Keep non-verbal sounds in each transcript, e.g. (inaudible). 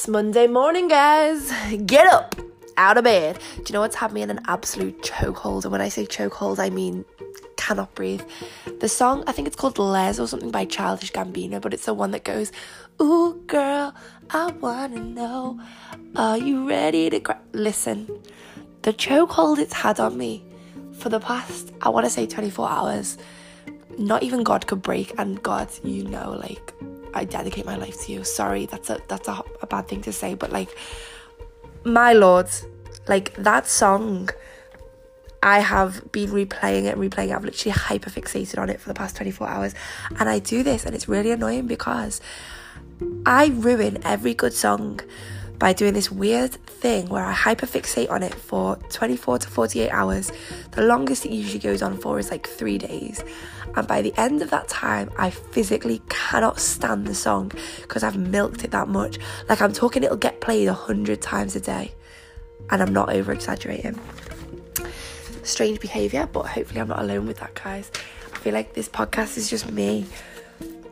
It's Monday morning, guys. Get up out of bed. Do you know what's had me in an absolute chokehold? And when I say chokehold, I mean cannot breathe. The song, I think it's called Les or something by Childish Gambino, but it's the one that goes, Ooh, girl, I wanna know, are you ready to cry? Listen, the chokehold it's had on me for the past, I wanna say 24 hours, not even God could break. And God, you know, like, I dedicate my life to you. Sorry, that's a that's a, a bad thing to say, but like, my lord, like that song I have been replaying it and replaying it. I've literally hyper fixated on it for the past 24 hours. And I do this, and it's really annoying because I ruin every good song by doing this weird thing where I hyperfixate on it for 24 to 48 hours. The longest it usually goes on for is like three days. And by the end of that time, I physically cannot stand the song because I've milked it that much. Like I'm talking, it'll get played a hundred times a day. And I'm not over exaggerating strange behaviour, but hopefully I'm not alone with that, guys. I feel like this podcast is just me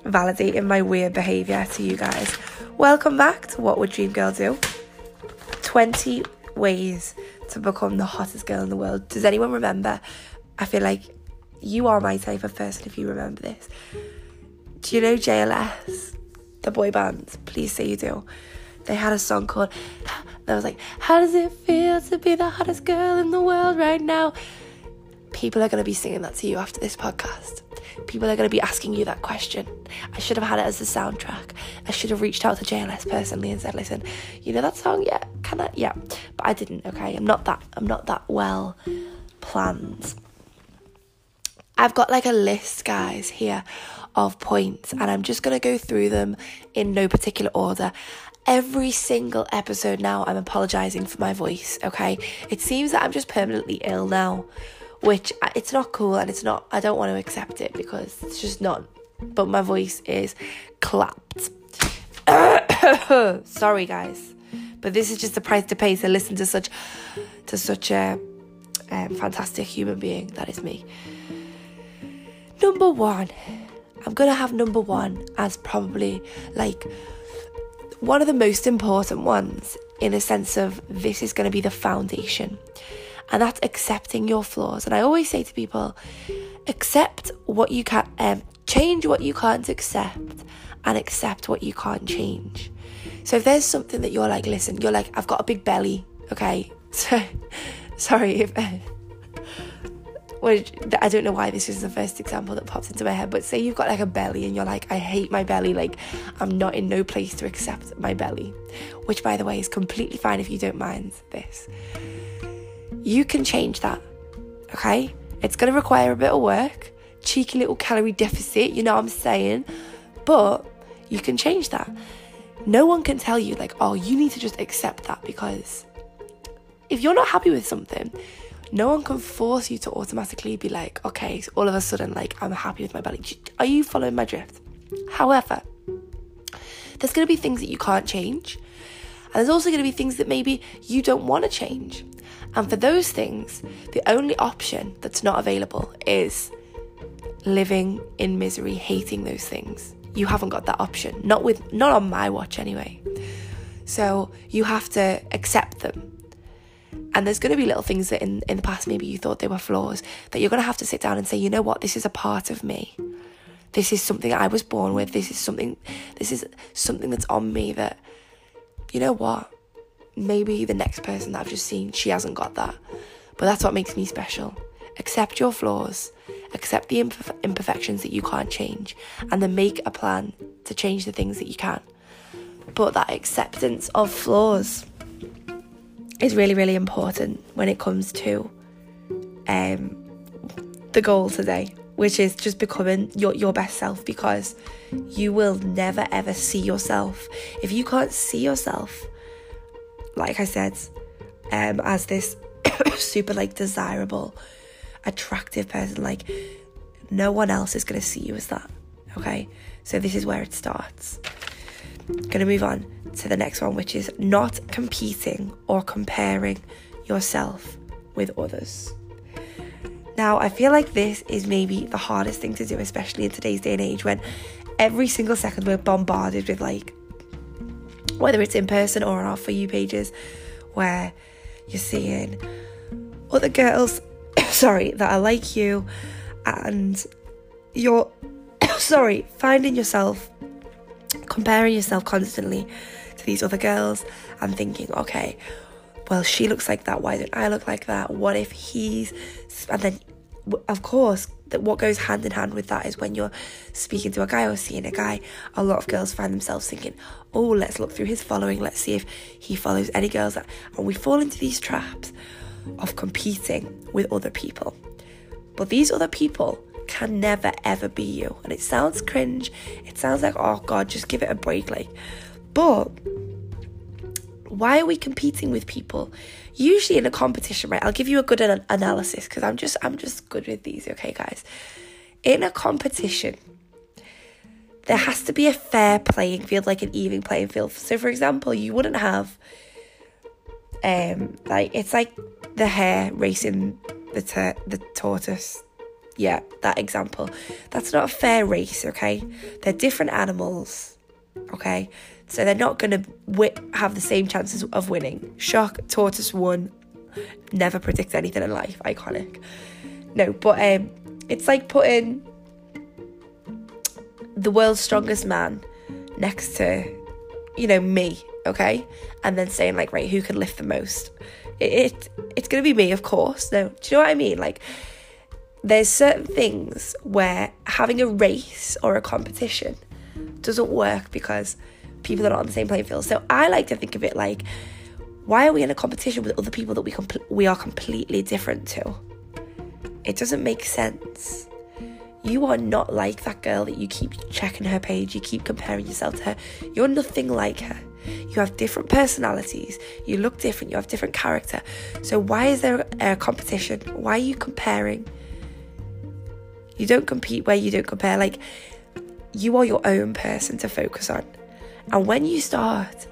validating my weird behaviour to you guys. Welcome back to What Would Dream Girl Do? 20 ways to become the hottest girl in the world. Does anyone remember? I feel like you are my type of person if you remember this. Do you know JLS, the boy band? Please say you do. They had a song called that was like, How does it feel to be the hottest girl in the world right now? People are going to be singing that to you after this podcast. People are going to be asking you that question. I should have had it as the soundtrack. I should have reached out to JLS personally and said, "Listen, you know that song? Yeah, can I? Yeah." But I didn't. Okay, I'm not that. I'm not that well planned. I've got like a list, guys, here of points, and I'm just going to go through them in no particular order every single episode now I'm apologizing for my voice, okay? It seems that I'm just permanently ill now, which it's not cool and it's not I don't want to accept it because it's just not. But my voice is clapped. (coughs) Sorry guys. But this is just the price to pay to listen to such to such a um, fantastic human being that is me. Number 1. I'm to have number 1 as probably like one of the most important ones in a sense of this is going to be the foundation. And that's accepting your flaws. And I always say to people, accept what you can, um, change what you can't accept, and accept what you can't change. So if there's something that you're like, listen, you're like, I've got a big belly, okay? (laughs) So, sorry if (laughs) which I don't know why this is the first example that pops into my head, but say you've got like a belly and you're like, I hate my belly, like I'm not in no place to accept my belly, which by the way is completely fine if you don't mind this. You can change that, okay? It's gonna require a bit of work, cheeky little calorie deficit, you know what I'm saying? But you can change that. No one can tell you, like, oh, you need to just accept that because if you're not happy with something, no one can force you to automatically be like, okay, all of a sudden, like, I'm happy with my belly. Are you following my drift? However, there's going to be things that you can't change. And there's also going to be things that maybe you don't want to change. And for those things, the only option that's not available is living in misery, hating those things. You haven't got that option. Not with not on my watch anyway. So you have to accept them and there's going to be little things that in, in the past maybe you thought they were flaws that you're going to have to sit down and say, you know what, this is a part of me. This is something I was born with. This is something, this is something that's on me that, you know what, maybe the next person that I've just seen, she hasn't got that. But that's what makes me special. Accept your flaws, accept the imperfe- imperfections that you can't change, and then make a plan to change the things that you can. But that acceptance of flaws is really, really important when it comes to um, the goal today, which is just becoming your, your best self because you will never ever see yourself. If you can't see yourself, like I said, um, as this (coughs) super like desirable, attractive person, like no one else is to see you as that. Okay, so this is where it starts. Gonna move on to the next one, which is not competing or comparing yourself with others. Now, I feel like this is maybe the hardest thing to do, especially in today's day and age when every single second we're bombarded with like whether it's in person or on our For You pages, where you're seeing other girls, (coughs) sorry, that are like you, and you're, (coughs) sorry, finding yourself, comparing yourself constantly to these other girls and thinking, okay, well, she looks like that. Why don't I look like that? What if he's. And then, of course, that what goes hand in hand with that is when you're speaking to a guy or seeing a guy, a lot of girls find themselves thinking, oh, let's look through his following, let's see if he follows any girls. And we fall into these traps of competing with other people. But these other people can never ever be you. And it sounds cringe. It sounds like, oh God, just give it a break. Like, but why are we competing with people? Usually in a competition, right? I'll give you a good an- analysis because I'm just I'm just good with these, okay, guys. In a competition, there has to be a fair playing field, like an even playing field. So, for example, you wouldn't have, um, like it's like the hare racing the ter- the tortoise. Yeah, that example. That's not a fair race, okay? They're different animals, okay? So they're not going to have the same chances of winning. Shock, tortoise won. Never predict anything in life. Iconic. No, but um, it's like putting the world's strongest man next to, you know, me, okay? And then saying like, right, who can lift the most? It, it it's gonna be me, of course. No, do you know what I mean? Like, there's certain things where having a race or a competition doesn't work because people that are on the same playing field. So I like to think of it like, why are we in a competition with other people that we we are completely different to? It doesn't make sense. You are not like that girl that you keep checking her page, you keep comparing yourself to her. You're nothing like her. You have different personalities, you look different, you have different character. So, why is there a competition? Why are you comparing? You don't compete where you don't compare. Like, you are your own person to focus on. And when you start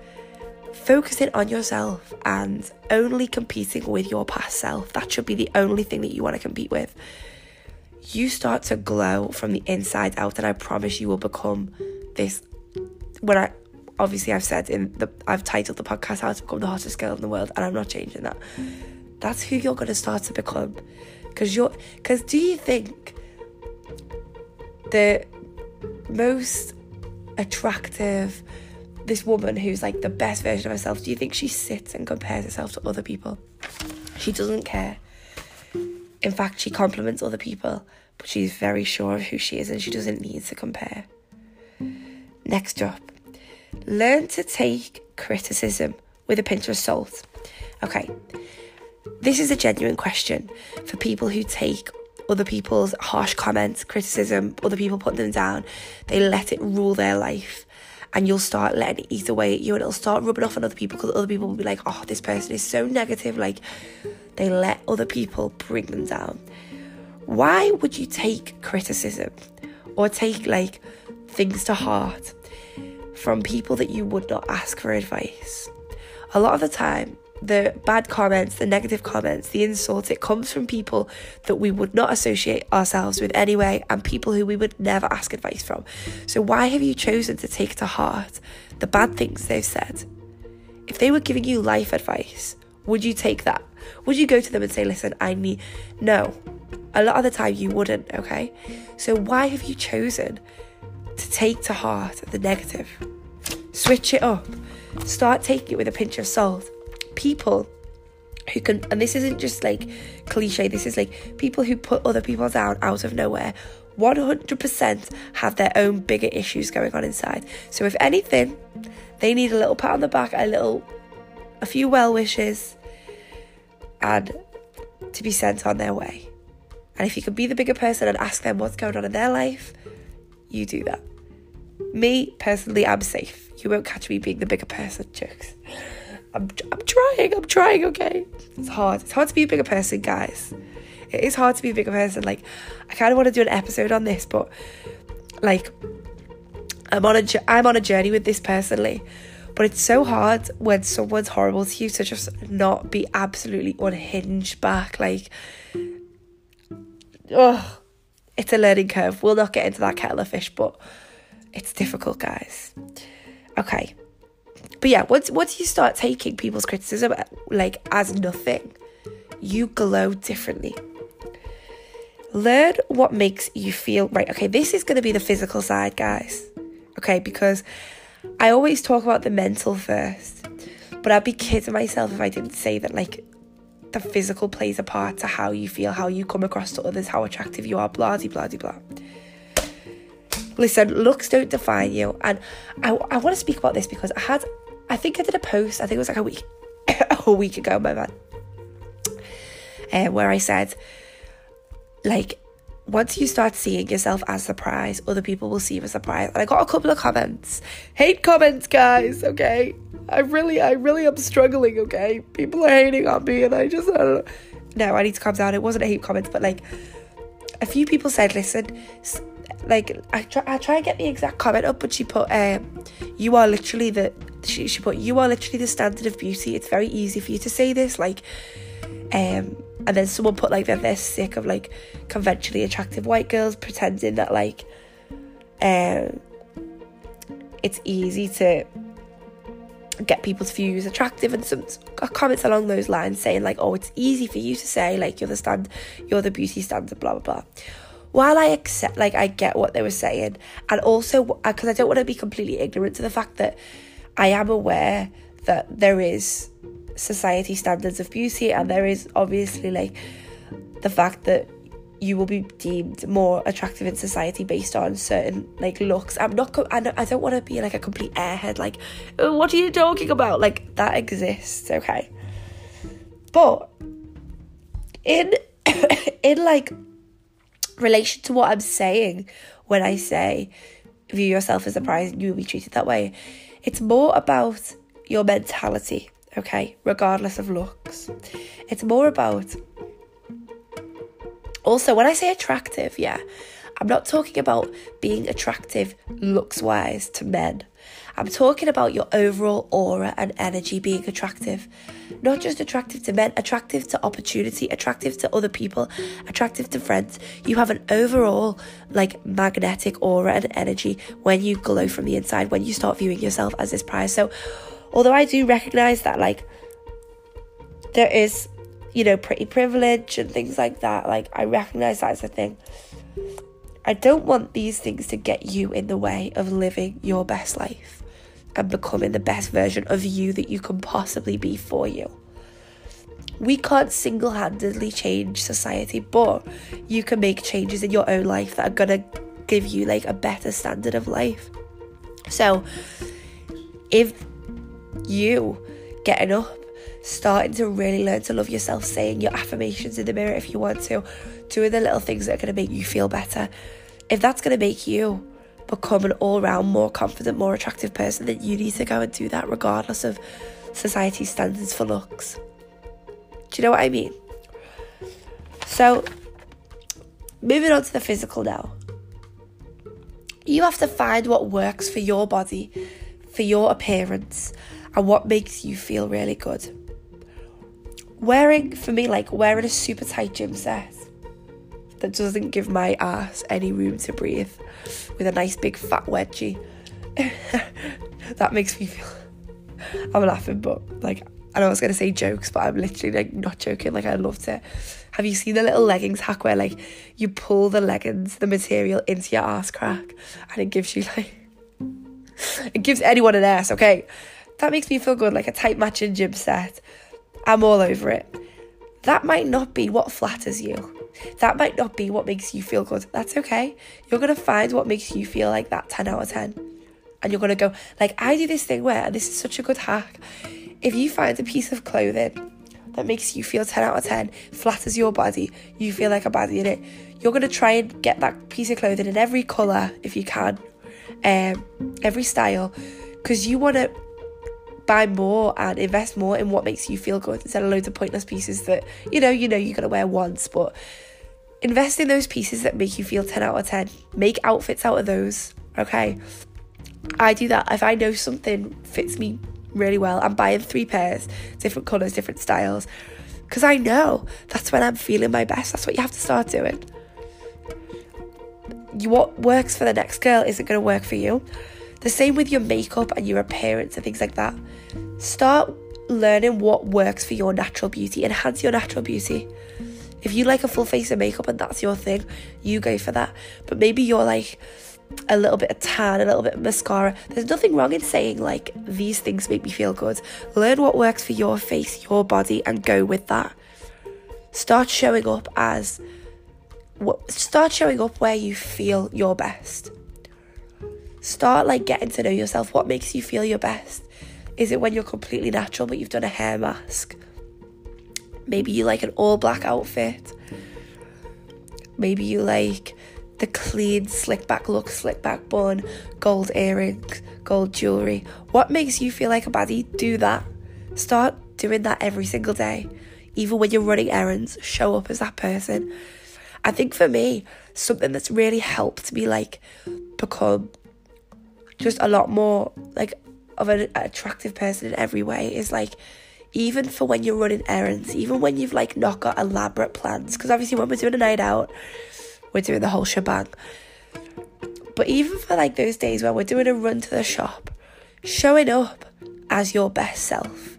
focusing on yourself and only competing with your past self, that should be the only thing that you want to compete with. You start to glow from the inside out, and I promise you will become this. When I obviously I've said in the I've titled the podcast how to become the hottest girl in the world, and I'm not changing that. That's who you're going to start to become, because you're. Because do you think the most attractive this woman who's like the best version of herself, do you think she sits and compares herself to other people? She doesn't care. In fact, she compliments other people, but she's very sure of who she is and she doesn't need to compare. Next up, learn to take criticism with a pinch of salt. Okay, this is a genuine question for people who take other people's harsh comments, criticism, other people putting them down, they let it rule their life and you'll start letting it eat away at you and it'll start rubbing off on other people because other people will be like, oh, this person is so negative. Like they let other people bring them down. Why would you take criticism or take like things to heart from people that you would not ask for advice? A lot of the time, the bad comments, the negative comments, the insults, it comes from people that we would not associate ourselves with anyway, and people who we would never ask advice from. So, why have you chosen to take to heart the bad things they've said? If they were giving you life advice, would you take that? Would you go to them and say, listen, I need. No. A lot of the time you wouldn't, okay? So, why have you chosen to take to heart the negative? Switch it up. Start taking it with a pinch of salt people who can, and this isn't just like cliche, this is like people who put other people down out of nowhere. 100% have their own bigger issues going on inside. So, if anything, they need a little pat on the back, a little, a few well wishes, and to be sent on their way. And if you can be the bigger person and ask them what's going on in their life, you do that. Me, personally, I'm safe. You won't catch me being the bigger person, jokes. I'm, I'm trying, I'm trying, okay? It's hard. It's hard to be a bigger person, guys. It is hard to be a bigger person. Like, I kind of want to do an episode on this, but like, I'm on a I'm on a journey with this personally, but it's so hard when someone's horrible to you to just not be absolutely unhinged back. Like, oh, it's a learning curve. We'll not get into that kettle of fish, but it's difficult, guys. Okay, but yeah, once once you start taking people's criticism like as nothing, you glow differently. Learn what makes you feel right. Okay, this is going to be the physical side, guys. Okay, because I always talk about the mental first, but I'd be kidding myself if I didn't say that like the physical plays a part to how you feel, how you come across to others, how attractive you are, blah, blah, blah, blah. Listen, looks don't define you. And I, I want to speak about this because I had, I think I did a post, I think it was like a week, (coughs) a week ago, my man, uh, where I said, like, once you start seeing yourself as the prize, other people will see you as a prize. And I got a couple of comments. Hate comments, guys, okay? I really, I really am struggling, okay? People are hating on me and I just, I don't know. No, I need to calm down. It wasn't a hate comments, but like, a few people said, listen, like, I try, I try and get the exact comment up, but she put, um, you are literally the, she, she put, you are literally the standard of beauty. It's very easy for you to say this, like, um, and then someone put like that they're sick of like conventionally attractive white girls pretending that like um it's easy to get people's views attractive and some comments along those lines saying like oh it's easy for you to say like you're the stand you're the beauty standard blah blah blah while I accept like I get what they were saying and also uh, because I don't want to be completely ignorant to the fact that I am aware that there is society standards of beauty and there is obviously like the fact that you will be deemed more attractive in society based on certain like looks. I'm not. I don't want to be like a complete airhead. Like, oh, what are you talking about? Like that exists, okay. But in (coughs) in like relation to what I'm saying when I say view yourself as a prize and you will be treated that way, it's more about your mentality okay, regardless of looks. It's more about. Also, when I say attractive, yeah, I'm not talking about being attractive looks wise to men. I'm talking about your overall aura and energy being attractive. Not just attractive to men, attractive to opportunity, attractive to other people, attractive to friends. You have an overall, like, magnetic aura and energy when you glow from the inside, when you start viewing yourself as this prize. So, although I do recognize that, like, there is, you know, pretty privilege and things like that, like, I recognize that as a thing. I don't want these things to get you in the way of living your best life and becoming the best version of you that you can possibly be for you. We can't single handedly change society, but you can make changes in your own life that are gonna give you like a better standard of life. So, if you getting up, starting to really learn to love yourself, saying your affirmations in the mirror if you want to, doing the little things that are going to make you feel better. If that's going to make you become an all round more confident, more attractive person, then you need to go and do that regardless of society's standards for looks. Do you know what I mean? So, moving on to the physical now. You have to find what works for your body, for your appearance, and what makes you feel really good. Wearing, for me, like wearing a super tight gym set that doesn't give my ass any room to breathe with a nice big fat wedgie. (laughs) that makes me feel. I'm laughing, but like, I know I was gonna say jokes, but I'm literally like not joking. Like, I loved it. Have you seen the little leggings hack where like you pull the leggings, the material into your ass crack, and it gives you like (laughs) it gives anyone an ass, okay? That makes me feel good, like a tight matching gym set. I'm all over it. That might not be what flatters you. That might not be what makes you feel good. That's okay. You're going to find what makes you feel like that 10 out of 10. And you're going to go, like, I do this thing where, and this is such a good hack. If you find a piece of clothing that makes you feel 10 out of 10, flatters your body, you feel like a body in it, you're going to try and get that piece of clothing in every colour if you can, um, every style, because you want to buy more and invest more in what makes you feel good instead of loads of pointless pieces that you know you know you're gonna wear once but invest in those pieces that make you feel 10 out of 10 make outfits out of those okay? I do that. If i know something fits me really well i'm buying three pairs different colors different styles. Because i know that's when i'm feeling my best. That's what you have to start doing. What works for the next girl isn't going to work for you The same with your makeup and your appearance and things like that. Start learning what works for your natural beauty, enhance your natural beauty. If you like a full face of makeup and that's your thing, you go for that. But maybe you're like a little bit of tan, a little bit of mascara. There's nothing wrong in saying like these things make me feel good. Learn what works for your face, your body, and go with that. Start showing up as start showing up where you feel your best. Start like getting to know yourself. What makes you feel your best? Is it when you're completely natural but you've done a hair mask? Maybe you like an all black outfit. Maybe you like the clean, slick back look, slick back bun, gold earrings, gold jewellery. What makes you feel like a baddie? Do that. Start doing that every single day. Even when you're running errands, show up as that person. I think for me, something that's really helped me like become just a lot more like of an attractive person in every way is like even for when you're running errands, even when you've like not got elaborate plans, because obviously when we're doing a night out, we're doing the whole shebang. But even for like those days when we're doing a run to the shop, showing up as your best self.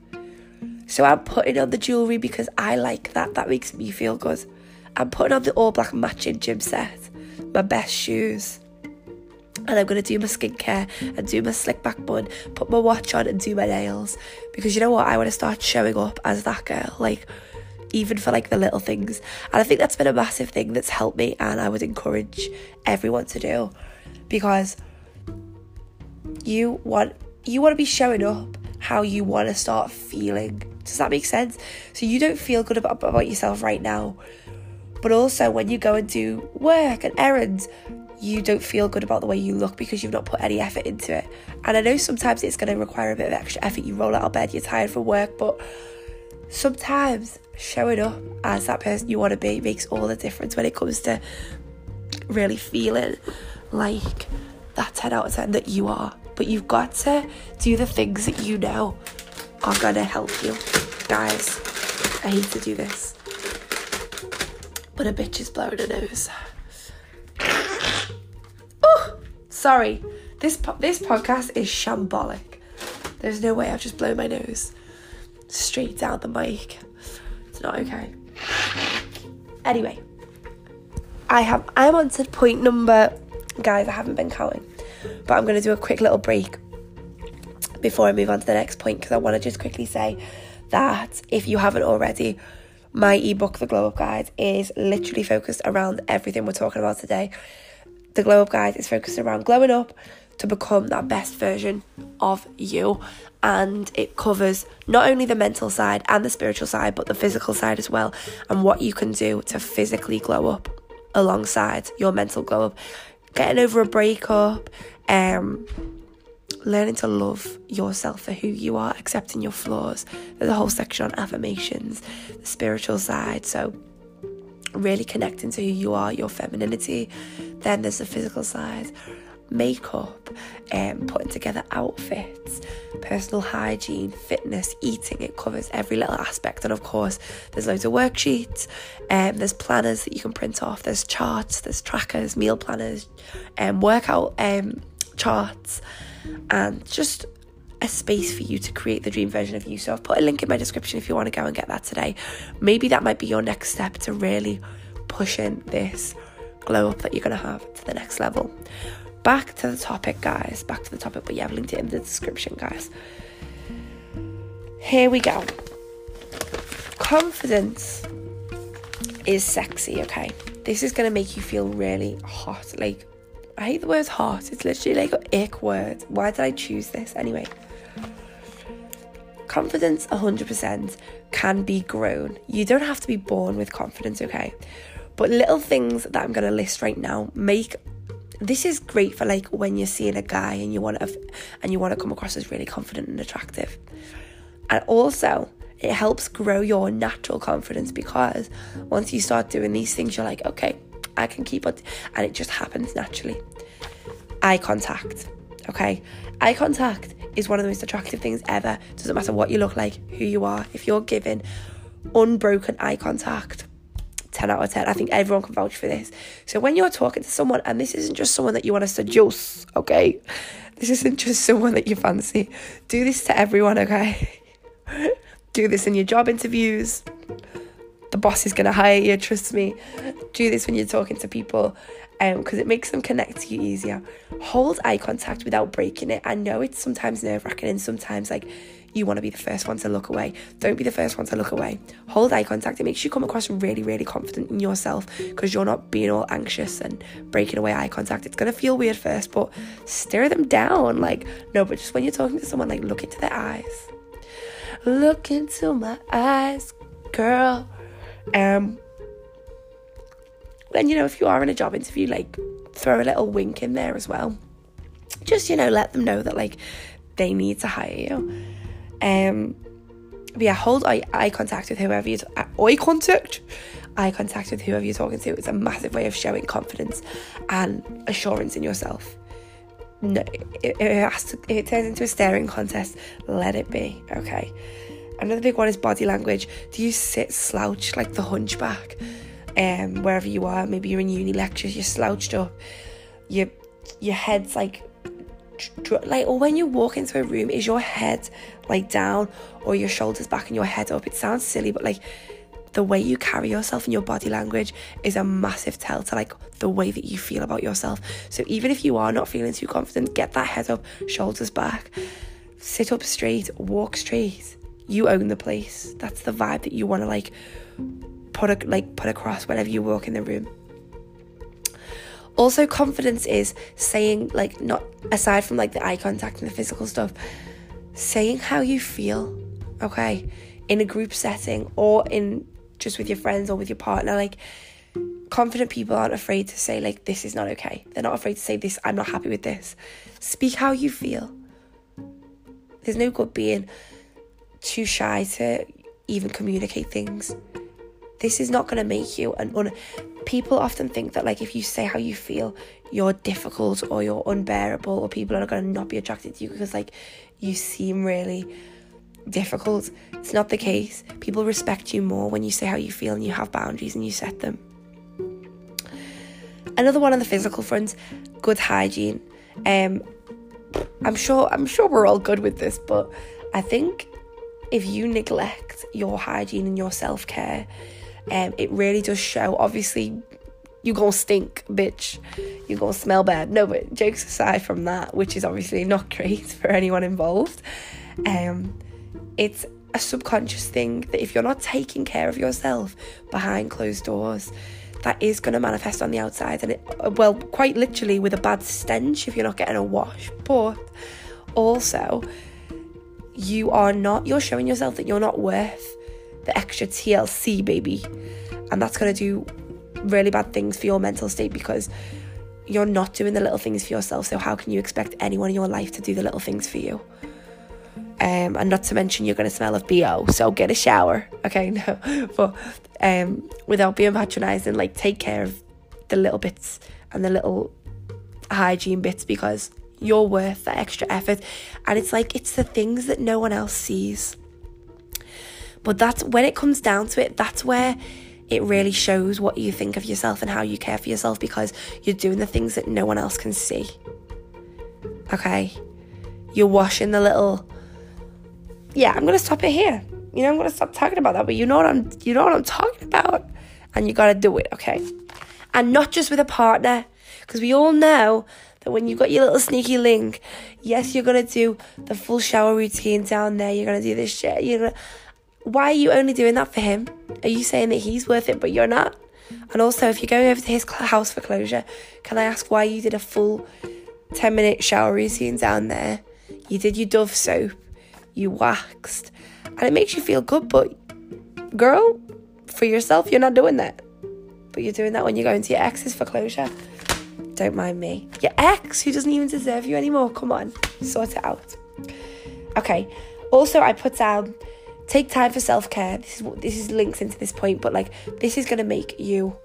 So I'm putting on the jewellery because I like that. That makes me feel good. I'm putting on the all black matching gym set, my best shoes. And I'm to do my skincare and do my slick back bun, put my watch on and do my nails. Because you know what? I want to start showing up as that girl. Like, even for like the little things. And I think that's been a massive thing that's helped me and I would encourage everyone to do because you want you want to be showing up how you want to start feeling. Does that make sense? So you don't feel good about, about yourself right now. But also when you go and do work and errands, you don't feel good about the way you look because you've not put any effort into it. And I know sometimes it's going to require a bit of extra effort. You roll out of bed, you're tired from work, but sometimes showing up as that person you want to be makes all the difference when it comes to really feeling like that 10 out of 10 that you are. But you've got to do the things that you know are going to help you. Guys, I hate to do this, but a bitch is blowing her nose. Oh, sorry. This po- this podcast is shambolic. There's no way I've just blown my nose straight down the mic. It's not okay. Anyway, I have I'm on to point number guys, I haven't been counting. But I'm gonna do a quick little break before I move on to the next point because I want to just quickly say that if you haven't already, my ebook, The Glow Up Guide, is literally focused around everything we're talking about today. The Glow Up Guide is focused around glowing up to become that best version of you and it covers not only the mental side and the spiritual side, but the physical side as well, and what you can do to physically glow up alongside your mental glow up. Getting over a breakup, um, learning to love yourself for who you are, accepting your flaws. There's a whole section on affirmations, the spiritual side. So, really connecting to who you are, your femininity. Then there's the physical side, makeup, um, putting together outfits, personal hygiene, fitness, eating. It covers every little aspect. And of course, there's loads of worksheets, um, there's planners that you can print off, there's charts, there's trackers, meal planners, um, workout um, charts, and just a space for you to create the dream version of you. So I've put a link in my description if you want to go and get that today. Maybe that might be your next step to really pushing this glow up that you're going to have to the next level back to the topic, guys. Back to the topic, but yeah, I've linked it in the description, guys. Here we go. Confidence is sexy, okay? This is gonna make you feel really hot. Like, I hate the word hot. It's literally like an ick word. Why did I choose this anyway? Confidence 100% can be grown. You don't have to be born with confidence, okay? But little things that I'm going to list right now make this is great for like when you're seeing a guy and you want to and you want to come across as really confident and attractive and also it helps grow your natural confidence because once you start doing these things you're like okay i can keep it and it just happens naturally eye contact okay eye contact is one of the most attractive things ever doesn't matter what you look like who you are if you're giving unbroken eye contact 10 out of 10. I think everyone can vouch for this. So when you're talking to someone, and this isn't just someone that you want to seduce, okay? This isn't just someone that you fancy. Do this to everyone, okay? (laughs) Do this in your job interviews. The boss is going to hire you, trust me. Do this when you're talking to people because um, it makes them connect to you easier. Hold eye contact without breaking it. I know it's sometimes nerve wracking and sometimes like you want to be the first one to look away. Don't be the first one to look away. Hold eye contact. It makes you come across really, really confident in yourself because you're not being all anxious and breaking away eye contact. It's going to feel weird first, but stare them down. Like, no, but just when you're talking to someone, like, look into their eyes. Look into my eyes, girl. Um, then, you know, if you are in a job interview, like, throw a little wink in there as well. Just, you know, let them know that, like, they need to hire you. Um, but yeah, hold eye, eye contact with whoever you eye contact, eye contact with whoever you're talking to. It's a massive way of showing confidence and assurance in yourself. No, it, it has to. If it turns into a staring contest, let it be. Okay. Another big one is body language. Do you sit slouched like the hunchback? Um, wherever you are, maybe you're in uni lectures, you're slouched up, your your head's like like or when you walk into a room is your head like down or your shoulders back and your head up? It sounds silly but like the way you carry yourself and your body language is a massive tell to like the way that you feel about yourself. So even if you are not feeling too confident get that head up shoulders back sit up straight walk straight. You own the place. That's the vibe that you want to like put like put across whenever you walk in the room also, confidence is saying, like, not aside from like the eye contact and the physical stuff, saying how you feel, okay, in a group setting or in just with your friends or with your partner. Like, confident people aren't afraid to say, like, this is not okay. They're not afraid to say, this, I'm not happy with this. Speak how you feel. There's no good being too shy to even communicate things. This is not going to make you an un- people often think that like if you say how you feel you're difficult or you're unbearable or people are going to not be attracted to you because like you seem really difficult. It's not the case. People respect you more when you say how you feel and you have boundaries and you set them. Another one on the physical front good hygiene. Um i'm sure i'm sure we're all good with this but i think if you neglect your hygiene and your self-care um, it really does show. Obviously, you're gonna stink, bitch. You're gonna smell bad. No, but jokes aside from that, which is obviously not (laughs) great for anyone involved, um, it's a subconscious thing that if you're not taking care of yourself behind closed doors, that is going to manifest on the outside, and it, well, quite literally with a bad stench if you're not getting a wash. But also, you are not. You're showing yourself that you're not worth the extra TLC, baby. And that's going to do really bad things for your mental state because you're not doing the little things for yourself. So, how can you expect anyone in your life to do the little things for you? Um, and not to mention, you're going to smell of BO, so get a shower. Okay, (laughs) no, but um, without being patronizing, like take care of the little bits and the little hygiene bits because you're worth that extra effort. And it's like, it's the things that no one else sees. But that's when it comes down to it, that's where it really shows what you think of yourself and how you care for yourself because you're doing the things that no one else can see. Okay? You're washing the little Yeah, I'm gonna stop it here. You know, I'm gonna stop talking about that, but you know what I'm you know what I'm talking about. And you gotta do it, okay? And not just with a partner, because we all know that when you've got your little sneaky link, yes, you're gonna do the full shower routine down there, you're gonna do this shit, you're gonna why are you only doing that for him? Are you saying that he's worth it but you're not? And also, if you're going over to his house for closure, can I ask why you did a full 10 minute shower routine down there? You did your Dove soap, you waxed, and it makes you feel good, but girl, for yourself, you're not doing that. But you're doing that when you're going to your ex's for closure. Don't mind me. Your ex, who doesn't even deserve you anymore, come on, sort it out. Okay, also, I put down take time for self-care this is what this is links into this point but like this is to make you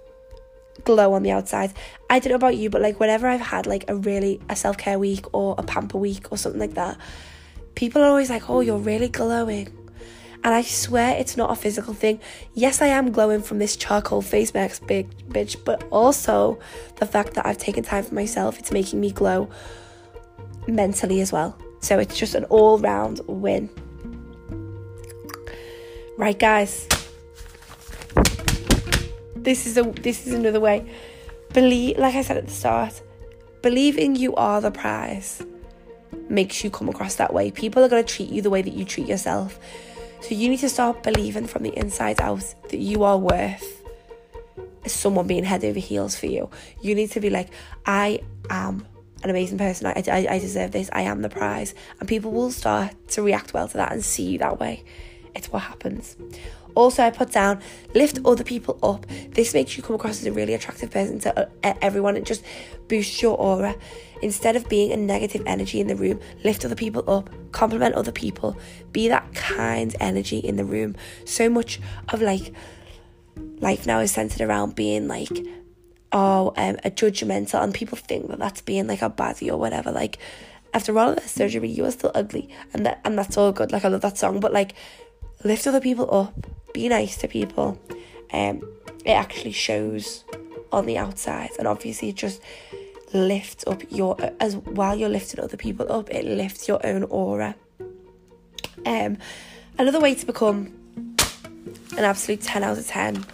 glow on the outside i don't know about you but like whenever i've had like a really a self-care week or a pamper week or something like that people are always like oh you're really glowing And I swear it's not a physical thing. Yes, I am glowing from this charcoal face mask, big bitch, but also the fact that I've taken time for myself, it's making me glow mentally as well. So it's just an all round win. Right, guys. This is a this is another way. Believe, like I said at the start, believing you are the prize makes you come across that way. People are going to treat you the way that you treat yourself. So you need to start believing from the inside out that you are worth someone being head over heels for you. You need to be like, I am an amazing person. I, I, I deserve this. I am the prize. And people will start to react well to that and see you that way. It's what happens. Also, I put down lift other people up. This makes you come across as a really attractive person to uh, everyone. It just boosts your aura. Instead of being a negative energy in the room, lift other people up, compliment other people, be that kind energy in the room. So much of like life now is centered around being like, oh, um, a judgmental, and people think that that's being like a baddie or whatever. Like, after all of that surgery, you are still ugly, and that and that's all good. Like, I love that song, but like, lift other people up be nice to people. Um, it actually shows on the outside, and obviously, it just lifts up your as while you're lifting other people up, it lifts your own aura. Um, another way to become an absolute 10 out of 10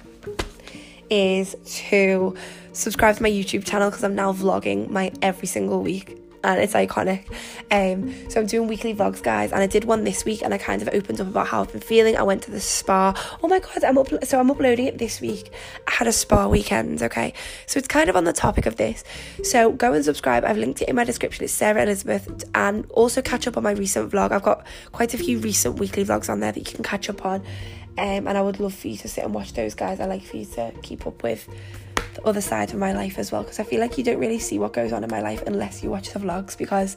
is to subscribe to my YouTube channel because I'm now vlogging my every single week and it's iconic. Um, so I'm doing weekly vlogs, guys, and I did one this week, and I kind of opened up about how I've been feeling. I went to the spa. Oh my god, I'm up. So I'm uploading it this week. I had a spa weekend. Okay, so it's kind of on the topic of this. So go and subscribe. I've linked it in my description. It's Sarah Elizabeth, and also catch up on my recent vlog. I've got quite a few recent weekly vlogs on there that you can catch up on. Um, and I would love for you to sit and watch those guys. I like for you to keep up with the other side of my life as well because I feel like you don't really see what goes on in my life unless you watch the vlogs because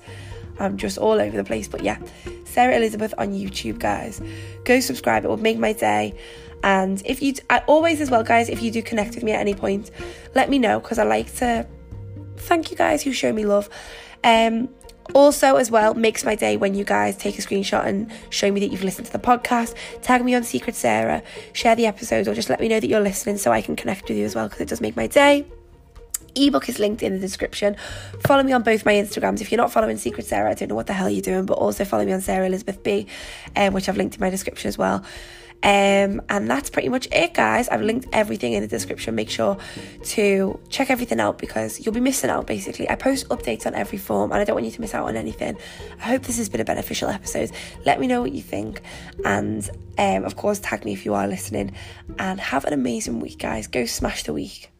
I'm just all over the place. But yeah, Sarah Elizabeth on YouTube, guys. Go subscribe, it will make my day. And if you, I, always as well, guys, if you do connect with me at any point, let me know because I like to thank you guys who show me love. Um, also, as well, makes my day when you guys take a screenshot and show me that you've listened to the podcast. Tag me on Secret Sarah, share the episode, or just let me know that you're listening so I can connect with you as well because it does make my day. Ebook is linked in the description. Follow me on both my Instagrams. If you're not following Secret Sarah, I don't know what the hell you're doing, but also follow me on Sarah Elizabeth B, um, which I've linked in my description as well. Um, and that's pretty much it, guys. I've linked everything in the description. Make sure to check everything out because you'll be missing out basically. I post updates on every form and I don't want you to miss out on anything. I hope this has been a beneficial episode. Let me know what you think. And um, of course, tag me if you are listening. And have an amazing week, guys. Go smash the week.